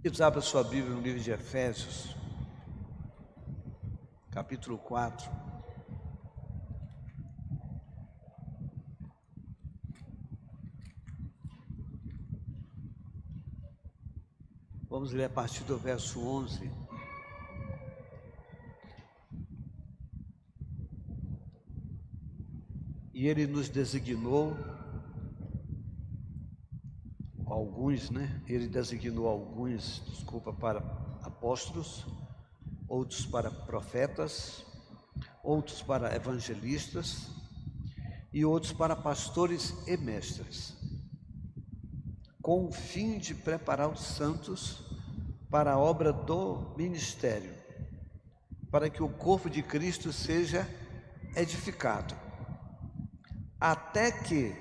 Queridos, abra sua Bíblia no livro de Efésios, capítulo 4. Vamos ler a partir do verso 11. E ele nos designou alguns, né? Ele designou alguns, desculpa, para apóstolos, outros para profetas, outros para evangelistas e outros para pastores e mestres, com o fim de preparar os santos para a obra do ministério, para que o corpo de Cristo seja edificado, até que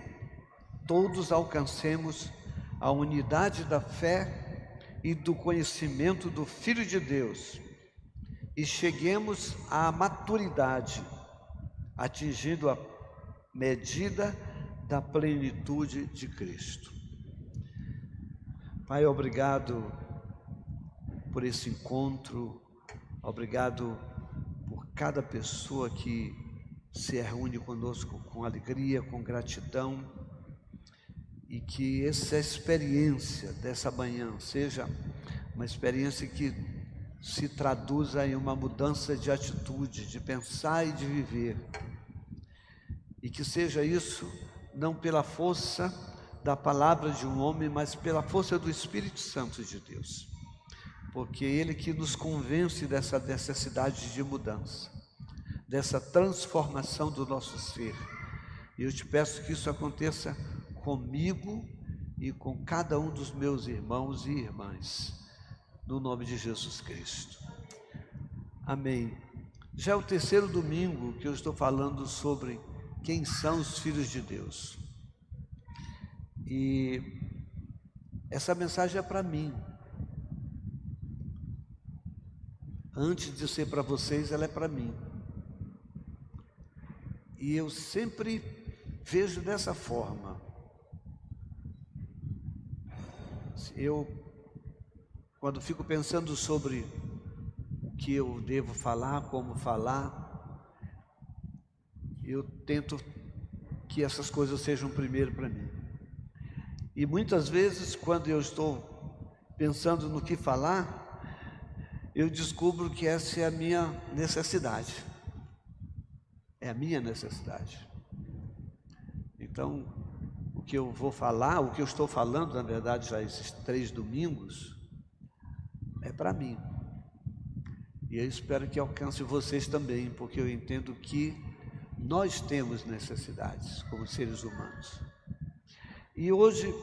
todos alcancemos a unidade da fé e do conhecimento do Filho de Deus e cheguemos à maturidade, atingindo a medida da plenitude de Cristo. Pai, obrigado por esse encontro, obrigado por cada pessoa que se reúne conosco com alegria, com gratidão e que essa experiência dessa manhã seja uma experiência que se traduza em uma mudança de atitude, de pensar e de viver. E que seja isso não pela força da palavra de um homem, mas pela força do Espírito Santo de Deus. Porque é ele que nos convence dessa necessidade de mudança, dessa transformação do nosso ser. E eu te peço que isso aconteça comigo e com cada um dos meus irmãos e irmãs, no nome de Jesus Cristo. Amém. Já é o terceiro domingo que eu estou falando sobre quem são os filhos de Deus. E essa mensagem é para mim. Antes de ser para vocês, ela é para mim. E eu sempre vejo dessa forma. Eu, quando fico pensando sobre o que eu devo falar, como falar, eu tento que essas coisas sejam primeiro para mim. E muitas vezes, quando eu estou pensando no que falar, eu descubro que essa é a minha necessidade. É a minha necessidade. Então, que eu vou falar, o que eu estou falando, na verdade, já esses três domingos, é para mim. E eu espero que alcance vocês também, porque eu entendo que nós temos necessidades como seres humanos. E hoje,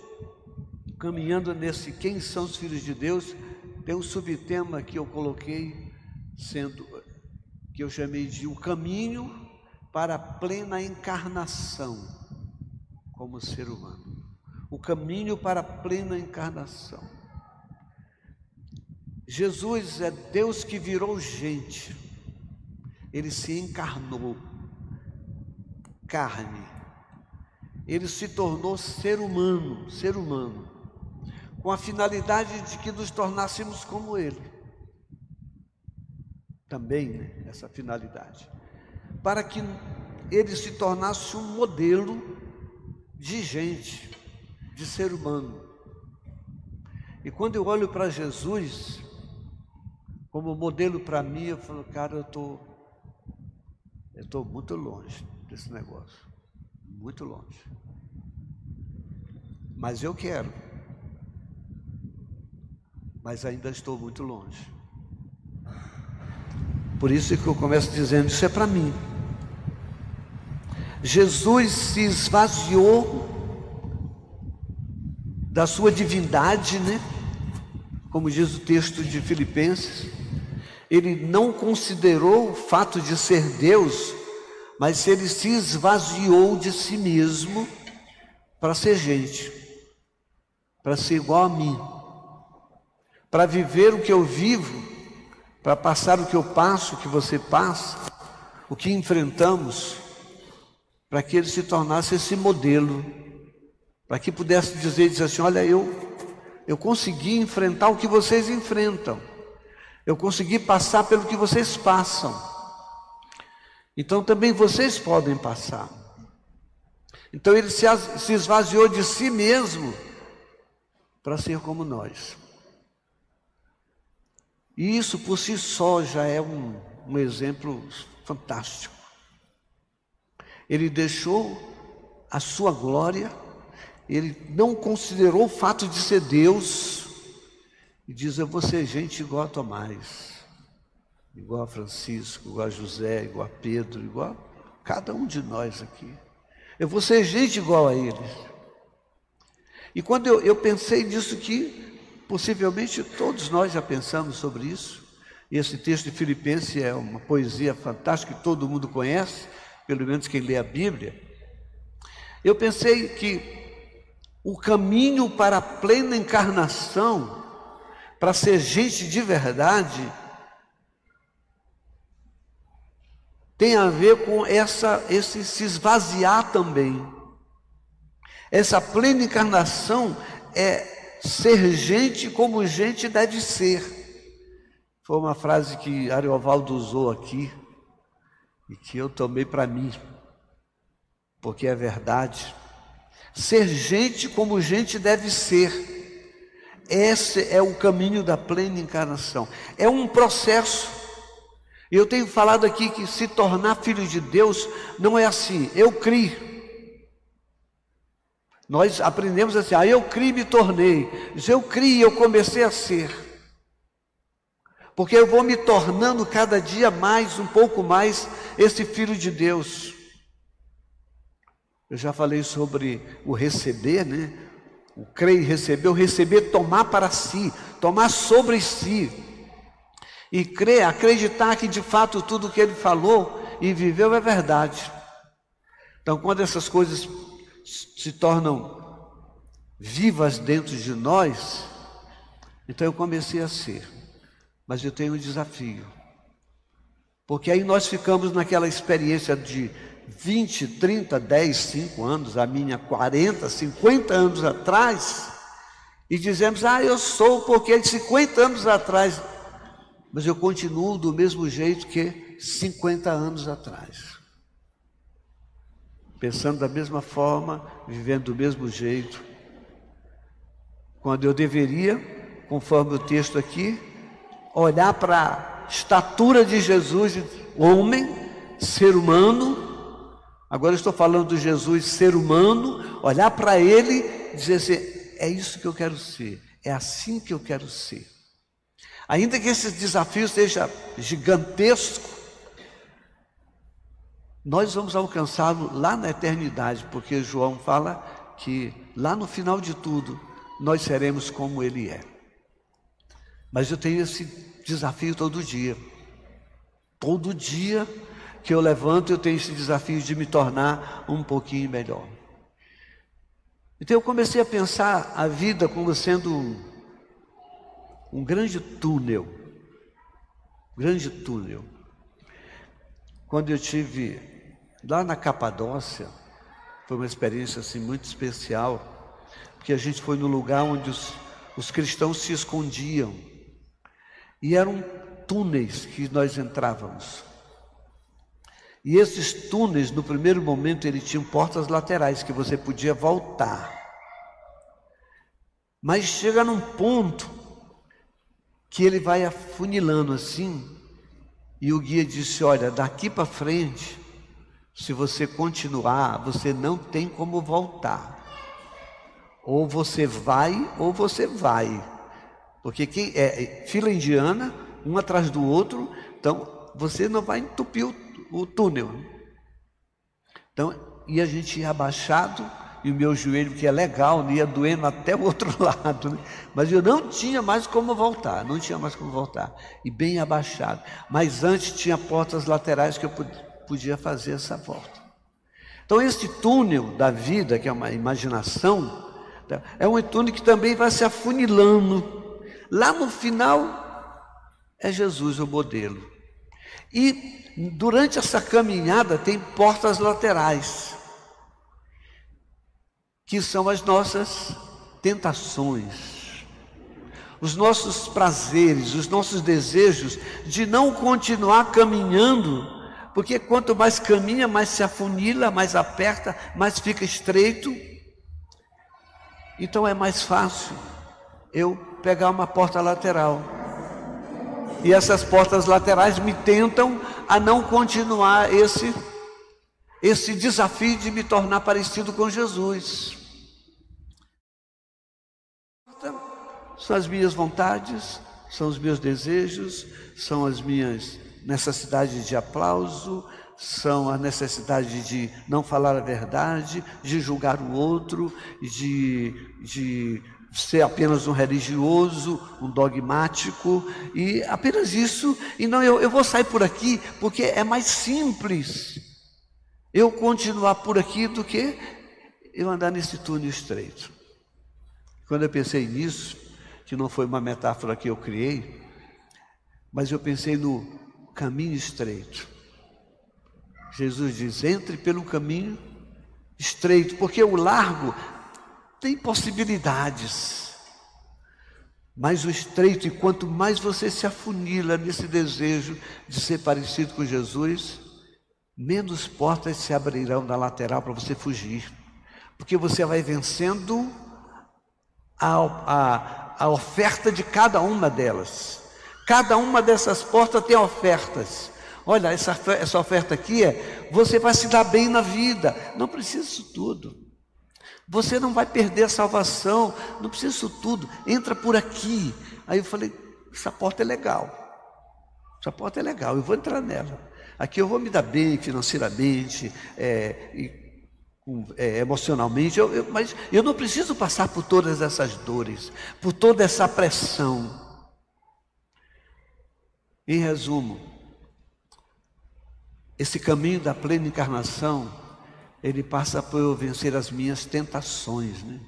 caminhando nesse quem são os filhos de Deus, tem um subtema que eu coloquei sendo que eu chamei de o caminho para a plena encarnação como ser humano. O caminho para a plena encarnação. Jesus é Deus que virou gente. Ele se encarnou, carne. Ele se tornou ser humano, ser humano, com a finalidade de que nos tornássemos como Ele. Também, né, essa finalidade. Para que ele se tornasse um modelo de gente, de ser humano. E quando eu olho para Jesus, como modelo para mim, eu falo, cara, eu estou eu tô muito longe desse negócio. Muito longe. Mas eu quero. Mas ainda estou muito longe. Por isso que eu começo dizendo, isso é para mim. Jesus se esvaziou da sua divindade, né? Como diz o texto de Filipenses, ele não considerou o fato de ser Deus, mas ele se esvaziou de si mesmo para ser gente, para ser igual a mim, para viver o que eu vivo, para passar o que eu passo, o que você passa, o que enfrentamos para que ele se tornasse esse modelo, para que pudesse dizer, dizer assim, olha, eu eu consegui enfrentar o que vocês enfrentam. Eu consegui passar pelo que vocês passam. Então também vocês podem passar. Então ele se, esvaziou de si mesmo para ser como nós. E isso por si só já é um, um exemplo fantástico. Ele deixou a sua glória, ele não considerou o fato de ser Deus, e diz: Eu vou ser gente igual a Tomás, igual a Francisco, igual a José, igual a Pedro, igual a cada um de nós aqui. Eu vou ser gente igual a eles. E quando eu, eu pensei nisso que possivelmente todos nós já pensamos sobre isso, esse texto de Filipenses é uma poesia fantástica que todo mundo conhece, pelo menos quem lê a Bíblia. Eu pensei que o caminho para a plena encarnação, para ser gente de verdade, tem a ver com essa, esse se esvaziar também. Essa plena encarnação é ser gente como gente deve ser. Foi uma frase que Ariovaldo usou aqui e que eu tomei para mim porque é verdade. Ser gente como gente deve ser. Esse é o caminho da plena encarnação. É um processo. Eu tenho falado aqui que se tornar filho de Deus não é assim. Eu criei. Nós aprendemos assim, ah, eu criei e me tornei. Eu criei, eu comecei a ser. Porque eu vou me tornando cada dia mais, um pouco mais, esse filho de Deus. Eu já falei sobre o receber, né? O crer e receber, o receber, tomar para si, tomar sobre si. E crer, acreditar que de fato tudo que ele falou e viveu é verdade. Então, quando essas coisas se tornam vivas dentro de nós, então eu comecei a ser. Mas eu tenho um desafio. Porque aí nós ficamos naquela experiência de 20, 30, 10, 5 anos, a minha 40, 50 anos atrás, e dizemos, ah, eu sou porque é de 50 anos atrás, mas eu continuo do mesmo jeito que 50 anos atrás. Pensando da mesma forma, vivendo do mesmo jeito, quando eu deveria, conforme o texto aqui, olhar para a estatura de Jesus, homem, ser humano, Agora estou falando do Jesus ser humano, olhar para ele e dizer assim: é isso que eu quero ser, é assim que eu quero ser. Ainda que esse desafio seja gigantesco, nós vamos alcançá-lo lá na eternidade, porque João fala que lá no final de tudo nós seremos como ele é. Mas eu tenho esse desafio todo dia. Todo dia que eu levanto, eu tenho esse desafio de me tornar um pouquinho melhor. Então eu comecei a pensar a vida como sendo um, grande túnel. Grande túnel. Quando eu tive lá na Capadócia, foi uma experiência assim muito especial, porque a gente foi no lugar onde os, os cristãos se escondiam. E eram túneis que nós entrávamos. E esses túneis, no primeiro momento, ele tinham portas laterais que você podia voltar. Mas chega num ponto que ele vai afunilando assim, e o guia disse: Olha, daqui para frente, se você continuar, você não tem como voltar. Ou você vai, ou você vai. Porque quem é, é fila indiana, um atrás do outro, então você não vai entupir o o túnel. Então, e a gente ia abaixado, e o meu joelho, que é legal, ia doendo até o outro lado, né? mas eu não tinha mais como voltar, não tinha mais como voltar, e bem abaixado. Mas antes tinha portas laterais que eu podia fazer essa volta. Então, esse túnel da vida, que é uma imaginação, é um túnel que também vai se afunilando. Lá no final, é Jesus o modelo. E durante essa caminhada tem portas laterais, que são as nossas tentações, os nossos prazeres, os nossos desejos de não continuar caminhando, porque quanto mais caminha, mais se afunila, mais aperta, mais fica estreito. Então é mais fácil eu pegar uma porta lateral. E essas portas laterais me tentam a não continuar esse esse desafio de me tornar parecido com Jesus. São as minhas vontades, são os meus desejos, são as minhas necessidades de aplauso, são a necessidade de não falar a verdade, de julgar o outro, de, de ser apenas um religioso, um dogmático, e apenas isso, e não, eu, eu vou sair por aqui, porque é mais simples eu continuar por aqui do que eu andar nesse túnel estreito. Quando eu pensei nisso, que não foi uma metáfora que eu criei, mas eu pensei no caminho estreito. Jesus diz: entre pelo caminho estreito, porque o largo tem possibilidades. Mas o estreito, e quanto mais você se afunila nesse desejo de ser parecido com Jesus, menos portas se abrirão na lateral para você fugir, porque você vai vencendo a, a, a oferta de cada uma delas. Cada uma dessas portas tem ofertas. Olha, essa, essa oferta aqui é: você vai se dar bem na vida. Não precisa isso tudo. Você não vai perder a salvação. Não precisa isso tudo. Entra por aqui. Aí eu falei: essa porta é legal. Essa porta é legal, eu vou entrar nela. Aqui eu vou me dar bem financeiramente, é, e, é, emocionalmente, eu, eu, mas eu não preciso passar por todas essas dores, por toda essa pressão. Em resumo, esse caminho da plena encarnação, ele passa por vencer as minhas tentações, né?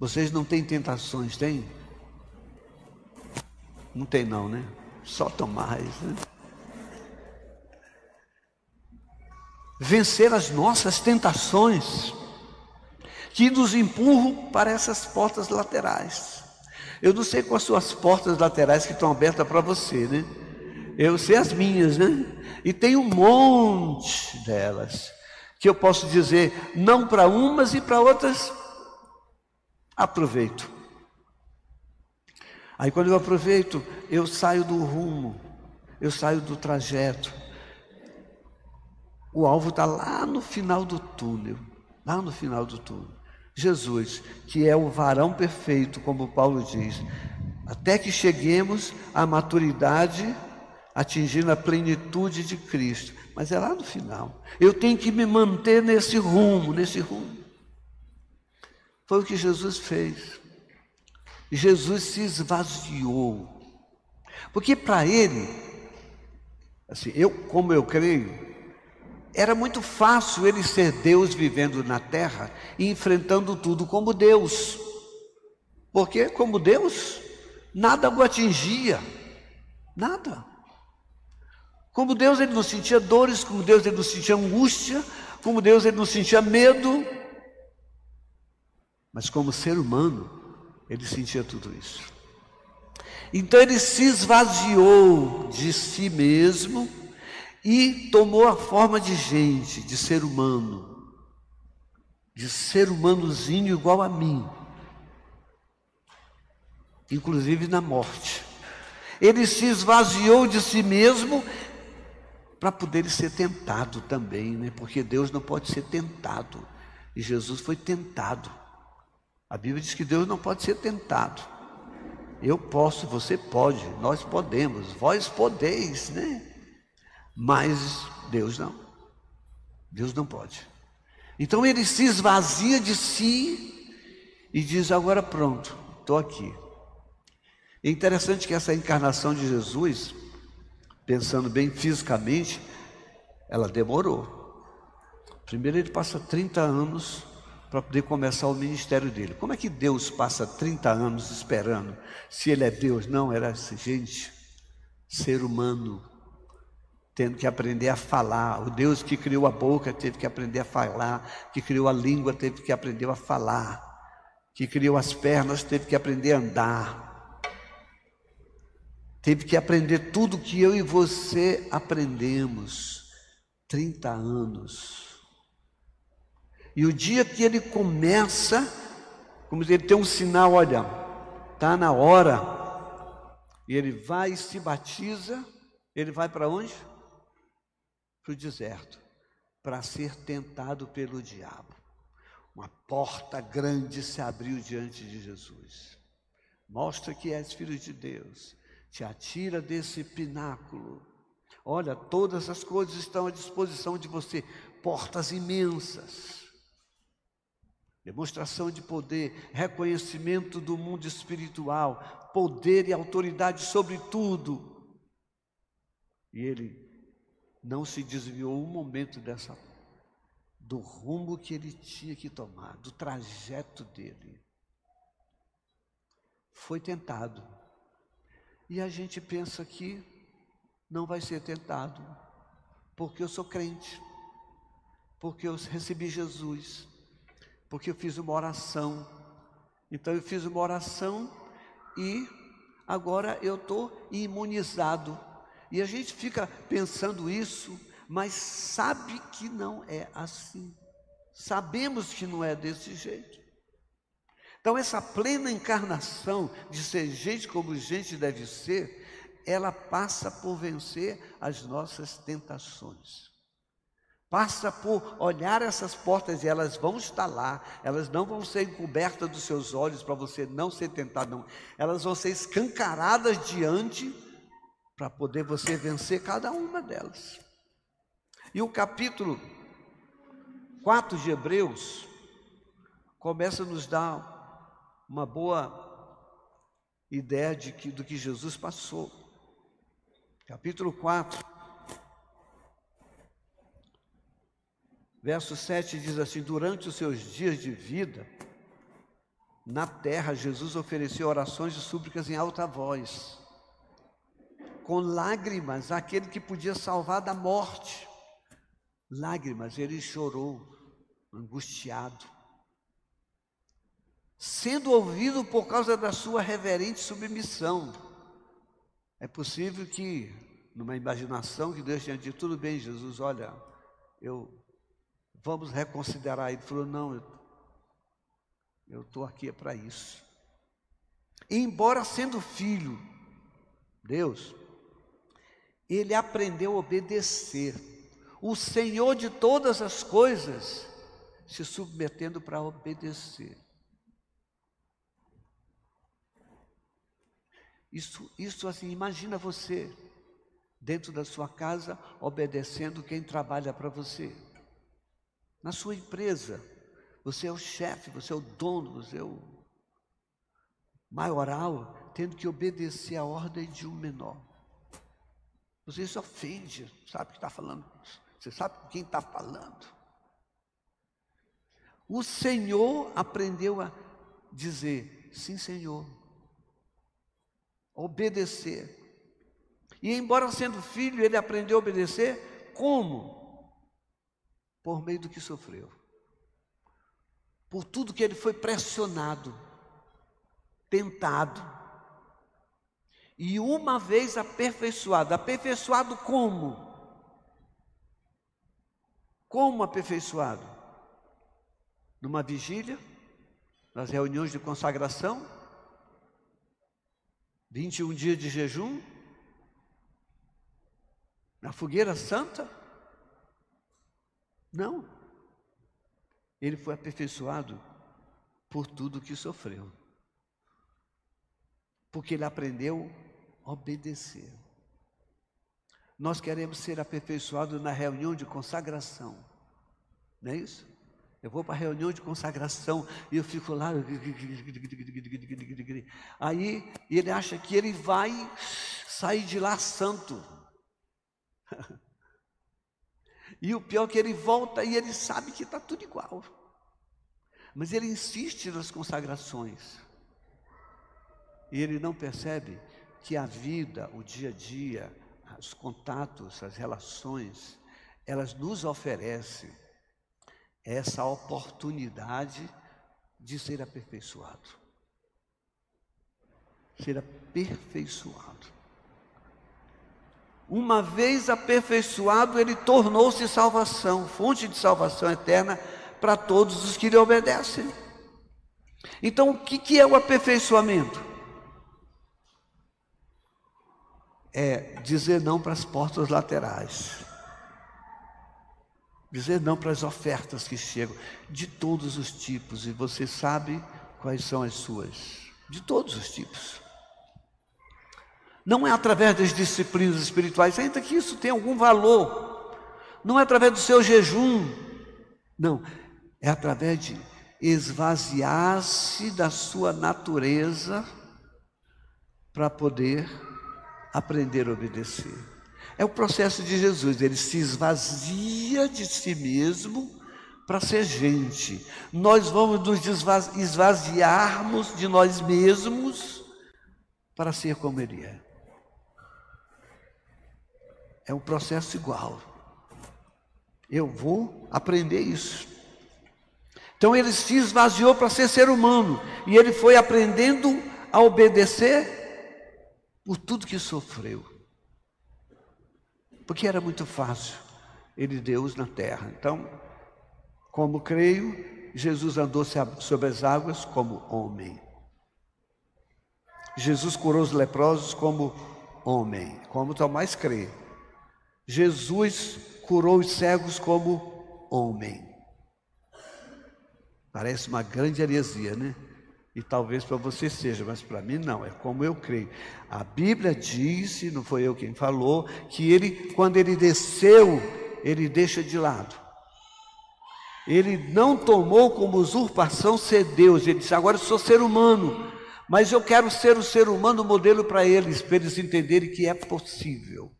Vocês não têm tentações, tem? Não tem não, né? Só tomar, né? vencer as nossas tentações que nos empurram para essas portas laterais. Eu não sei quais são as portas laterais que estão abertas para você, né? Eu sei as minhas, né? E tem um monte delas que eu posso dizer não para umas e para outras aproveito. Aí quando eu aproveito, eu saio do rumo, eu saio do trajeto, o alvo está lá no final do túnel, lá no final do túnel. Jesus, que é o varão perfeito, como Paulo diz, até que cheguemos à maturidade, atingindo a plenitude de Cristo. Mas é lá no final. Eu tenho que me manter nesse rumo, nesse rumo. Foi o que Jesus fez. Jesus se esvaziou. Porque para ele, assim, eu, como eu creio, era muito fácil ele ser Deus vivendo na terra e enfrentando tudo como Deus. Porque, como Deus, nada o atingia. Nada. Como Deus, ele não sentia dores, como Deus, ele não sentia angústia, como Deus, ele não sentia medo. Mas, como ser humano, ele sentia tudo isso. Então, ele se esvaziou de si mesmo e tomou a forma de gente, de ser humano, de ser humanozinho igual a mim, inclusive na morte. Ele se esvaziou de si mesmo para poder ser tentado também, né? porque Deus não pode ser tentado, e Jesus foi tentado. A Bíblia diz que Deus não pode ser tentado. Eu posso, você pode, nós podemos, vós podeis, né? Mas Deus não. Deus não pode. Então ele se esvazia de si e diz: Agora pronto, estou aqui. É interessante que essa encarnação de Jesus, pensando bem fisicamente, ela demorou. Primeiro ele passa 30 anos para poder começar o ministério dele. Como é que Deus passa 30 anos esperando? Se ele é Deus, não, era gente, ser humano, tendo que aprender a falar. O Deus que criou a boca teve que aprender a falar, que criou a língua teve que aprender a falar, que criou as pernas teve que aprender a andar. Teve que aprender tudo que eu e você aprendemos. 30 anos. E o dia que ele começa, como ele tem um sinal, olha, está na hora, e ele vai e se batiza, ele vai para onde? Para o deserto, para ser tentado pelo diabo. Uma porta grande se abriu diante de Jesus. Mostra que és filho de Deus. Te atira desse pináculo. Olha, todas as coisas estão à disposição de você. Portas imensas. Demonstração de poder, reconhecimento do mundo espiritual, poder e autoridade sobre tudo. E ele não se desviou um momento dessa do rumo que ele tinha que tomar, do trajeto dele. Foi tentado. E a gente pensa que não vai ser tentado, porque eu sou crente, porque eu recebi Jesus, porque eu fiz uma oração. Então eu fiz uma oração e agora eu estou imunizado. E a gente fica pensando isso mas sabe que não é assim. Sabemos que não é desse jeito. Então, essa plena encarnação de ser gente como gente deve ser, ela passa por vencer as nossas tentações. Passa por olhar essas portas e elas vão estar lá, elas não vão ser encobertas dos seus olhos para você não ser tentado, não. Elas vão ser escancaradas diante para poder você vencer cada uma delas. E o capítulo 4 de Hebreus começa a nos dar uma boa ideia de que, do que Jesus passou. Capítulo 4, verso 7 diz assim: Durante os seus dias de vida, na terra, Jesus ofereceu orações e súplicas em alta voz, com lágrimas, àquele que podia salvar da morte lágrimas, ele chorou, angustiado, sendo ouvido por causa da sua reverente submissão. É possível que, numa imaginação, que Deus tenha dito, tudo bem, Jesus, olha, eu vamos reconsiderar. Ele falou, não, eu estou aqui é para isso. E embora sendo filho, Deus, ele aprendeu a obedecer o Senhor de todas as coisas, se submetendo para obedecer. Isso, isso assim, imagina você dentro da sua casa obedecendo quem trabalha para você. Na sua empresa, você é o chefe, você é o dono, você é o maioral, tendo que obedecer a ordem de um menor. Você se ofende, sabe que está falando você sabe com quem está falando? O Senhor aprendeu a dizer: sim, Senhor. Obedecer. E embora sendo filho, ele aprendeu a obedecer como? Por meio do que sofreu. Por tudo que ele foi pressionado, tentado. E uma vez aperfeiçoado, aperfeiçoado como? Como aperfeiçoado? Numa vigília, nas reuniões de consagração, 21 dias de jejum, na fogueira santa? Não. Ele foi aperfeiçoado por tudo que sofreu. Porque ele aprendeu a obedecer. Nós queremos ser aperfeiçoados na reunião de consagração. Não é isso? Eu vou para a reunião de consagração e eu fico lá. Aí ele acha que ele vai sair de lá santo. E o pior é que ele volta e ele sabe que está tudo igual. Mas ele insiste nas consagrações. E ele não percebe que a vida, o dia a dia, os contatos, as relações, elas nos oferecem essa oportunidade de ser aperfeiçoado. Ser aperfeiçoado. Uma vez aperfeiçoado, ele tornou-se salvação, fonte de salvação eterna para todos os que lhe obedecem. Então, o que, é o aperfeiçoamento? É dizer não para as portas laterais, dizer não para as ofertas que chegam, de todos os tipos, e você sabe quais são as suas, de todos os tipos. Não é através das disciplinas espirituais, ainda que isso tenha algum valor. Não é através do seu jejum. Não, é através de esvaziar-se da sua natureza para poder aprender a obedecer. É o processo de Jesus, ele se esvazia de si mesmo para ser gente. Nós vamos nos esvaziarmos de nós mesmos para ser como ele é. É um processo igual. Eu vou aprender isso. Então ele se esvaziou para ser ser humano e ele foi aprendendo a obedecer por tudo que sofreu. Porque era muito fácil ele Deus na terra. Então, como creio, Jesus andou sobre as águas como homem. Jesus curou os leprosos como homem, como Tomás crê. Jesus curou os cegos como homem. Parece uma grande heresia, né? E talvez para você seja, mas para mim não, é como eu creio. A Bíblia disse, não foi eu quem falou, que ele, quando ele desceu, ele deixa de lado. Ele não tomou como usurpação ser Deus, ele disse: agora eu sou ser humano, mas eu quero ser o ser humano modelo para eles, para eles entenderem que é possível.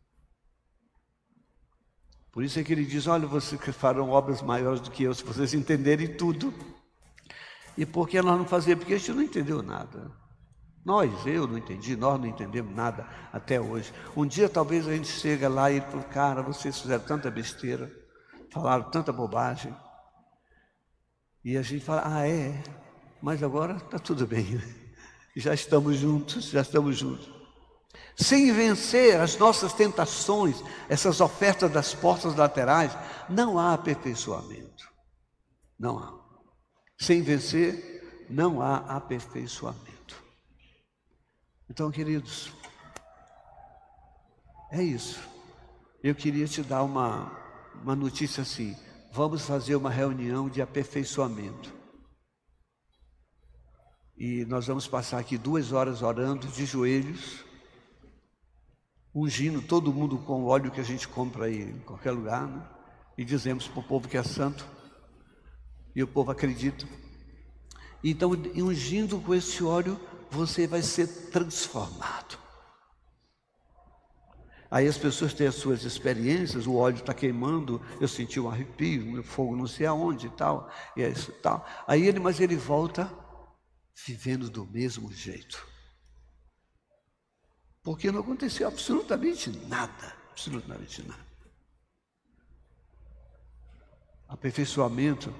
Por isso é que ele diz: Olha, vocês farão obras maiores do que eu, se vocês entenderem tudo. E por que nós não fazemos? Porque a gente não entendeu nada. Nós, eu não entendi, nós não entendemos nada até hoje. Um dia talvez a gente chega lá e fala, cara, vocês fizeram tanta besteira, falaram tanta bobagem. E a gente fala, ah, é, mas agora está tudo bem. Já estamos juntos, já estamos juntos. Sem vencer as nossas tentações, essas ofertas das portas laterais, não há aperfeiçoamento. Não há. Sem vencer, não há aperfeiçoamento. Então, queridos, é isso. Eu queria te dar uma, uma notícia assim. Vamos fazer uma reunião de aperfeiçoamento. E nós vamos passar aqui duas horas orando de joelhos ungindo todo mundo com o óleo que a gente compra aí em qualquer lugar, né? e dizemos para o povo que é santo, e o povo acredita. Então, ungindo com esse óleo, você vai ser transformado. Aí as pessoas têm as suas experiências, o óleo está queimando, eu senti um arrepio, um fogo não sei aonde e tal, e é isso tal. Aí ele, mas ele volta vivendo do mesmo jeito porque não aconteceu absolutamente nada, absolutamente nada. Aperfeiçoamento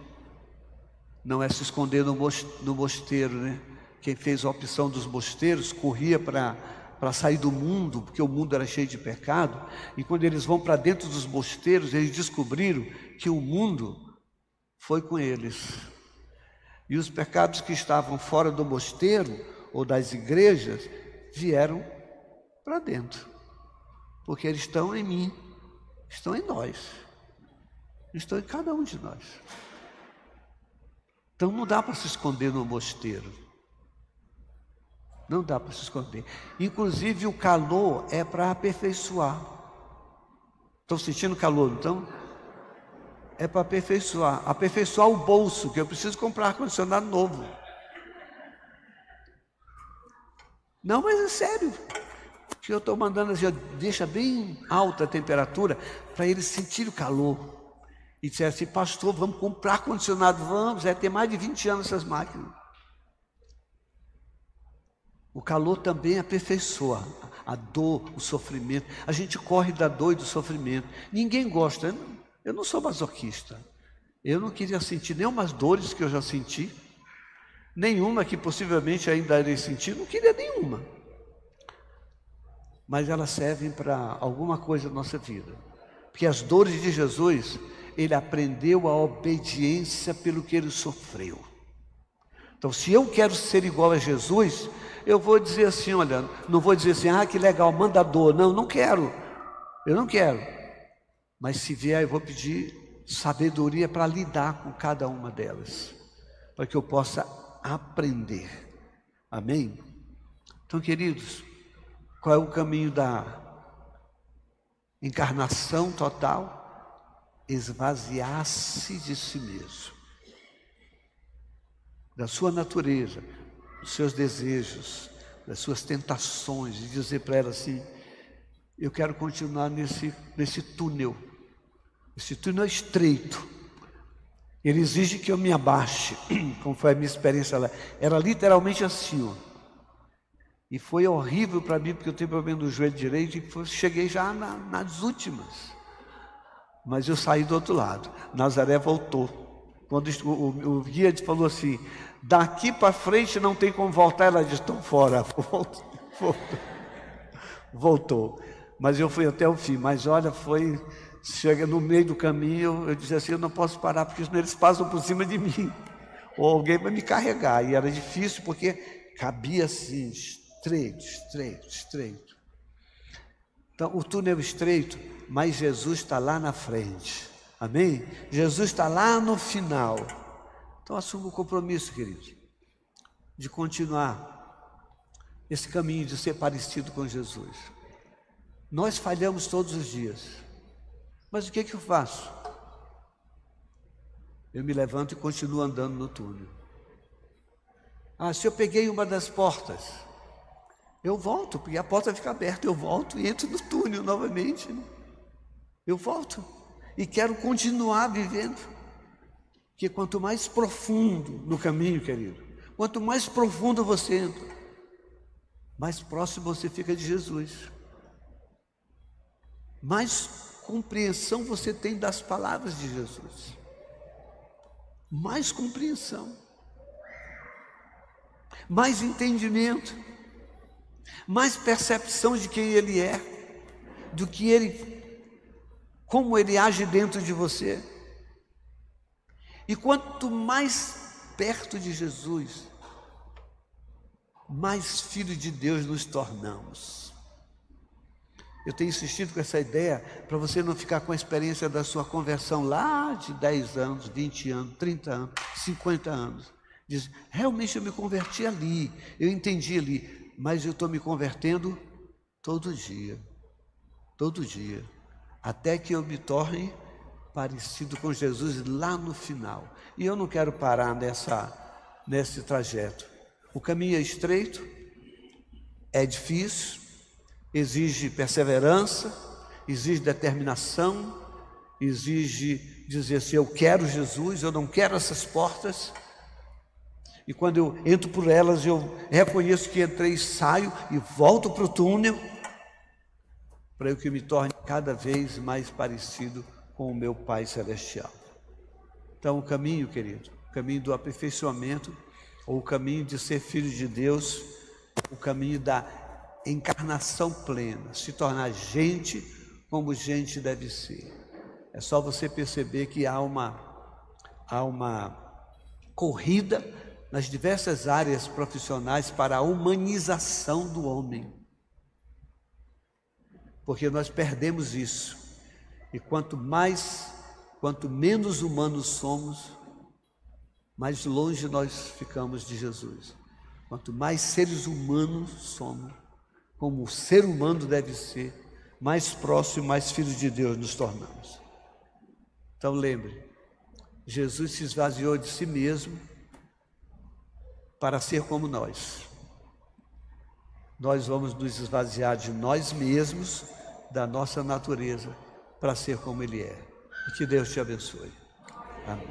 não é se esconder no mosteiro, né? Quem fez a opção dos mosteiros corria para para sair do mundo, porque o mundo era cheio de pecado, e quando eles vão para dentro dos mosteiros, eles descobriram que o mundo foi com eles. E os pecados que estavam fora do mosteiro ou das igrejas vieram para dentro. Porque eles estão em mim, estão em nós, estão em cada um de nós. Então não dá para se esconder no mosteiro. Não dá para se esconder. Inclusive o calor é para aperfeiçoar. Estão sentindo calor, então? É para aperfeiçoar. Aperfeiçoar o bolso, que eu preciso comprar ar-condicionado novo. Não, mas é sério que eu estou mandando assim, deixa bem alta a temperatura para eles sentirem o calor. E disseram assim, pastor, vamos comprar ar-condicionado, vamos, é ter mais de 20 anos essas máquinas. O calor também aperfeiçoa a dor, o sofrimento. A gente corre da dor e do sofrimento. Ninguém gosta. Eu não sou masoquista. Eu não queria sentir nenhumas dores que eu já senti, nenhuma que possivelmente ainda irei sentir, não queria nenhuma. mas elas servem para alguma coisa na nossa vida. Porque as dores de Jesus, ele aprendeu a obediência pelo que ele sofreu. Então, se eu quero ser igual a Jesus, eu vou dizer assim, olha, não vou dizer assim, ah, que legal, manda dor. Não, não quero. Eu não quero. Mas se vier, eu vou pedir sabedoria para lidar com cada uma delas, para que eu possa aprender. Amém? Então, queridos, qual é o caminho da encarnação total? Esvaziar-se de si mesmo, da sua natureza, dos seus desejos, das suas tentações, e dizer para ela assim: eu quero continuar nesse, nesse túnel. Esse túnel é estreito. Ele exige que eu me abaixe, como foi a minha experiência lá. Era literalmente assim, ó. E foi horrível para mim, porque eu tenho problema no joelho direito e cheguei já na, nas últimas. Mas eu saí do outro lado. Nazaré voltou. Quando o, o, o guia falou assim: daqui para frente não tem como voltar, ela disse: estão fora. Voltou, voltou. Mas eu fui até o fim. Mas olha, foi. Chega no meio do caminho, eu disse assim: eu não posso parar, porque senão eles passam por cima de mim. Ou alguém vai me carregar. E era difícil, porque cabia assim, estreito, estreito, estreito. Então, o túnel estreito, mas Jesus está lá na frente. Amém? Jesus está lá no final. Então, assuma o compromisso, querido, de continuar esse caminho de ser parecido com Jesus. Nós falhamos todos os dias, mas o que, é que eu faço? Eu me levanto e continuo andando no túnel. Ah, se eu peguei uma das portas, eu volto, porque a porta fica aberta, eu volto e entro no túnel novamente. Né? Eu volto e quero continuar vivendo. Porque quanto mais profundo no caminho, querido, quanto mais profundo você entra, mais próximo você fica de Jesus. Mais compreensão você tem das palavras de Jesus. Mais compreensão. Mais entendimento mais percepção de quem Ele é, do que Ele, como Ele age dentro de você. E quanto mais perto de Jesus, mais filho de Deus nos tornamos. Eu tenho insistido com essa ideia para você não ficar com a experiência da sua conversão lá de 10 anos, 20 anos, 30 anos, 50 anos. Diz, realmente eu me converti ali, eu entendi ali mas eu estou me convertendo todo dia, todo dia, até que eu me torne parecido com Jesus lá no final. E eu não quero parar nessa, nesse trajeto. O caminho é estreito, é difícil, exige perseverança, exige determinação, exige dizer assim: eu quero Jesus, eu não quero essas portas. E quando eu entro por elas, eu reconheço que entrei, saio e volto para o túnel, para que eu me torne cada vez mais parecido com o meu Pai Celestial. Então, o caminho, querido, o caminho do aperfeiçoamento, ou o caminho de ser filho de Deus, o caminho da encarnação plena, se tornar gente como gente deve ser. É só você perceber que há uma, há uma corrida nas diversas áreas profissionais para a humanização do homem. Porque nós perdemos isso. E quanto mais, quanto menos humanos somos, mais longe nós ficamos de Jesus. Quanto mais seres humanos somos, como o ser humano deve ser, mais próximo, mais filhos de Deus nos tornamos. Então lembre, Jesus se esvaziou de si mesmo para ser como nós. Nós vamos nos esvaziar de nós mesmos, da nossa natureza, para ser como Ele é. E que Deus te abençoe. Amém.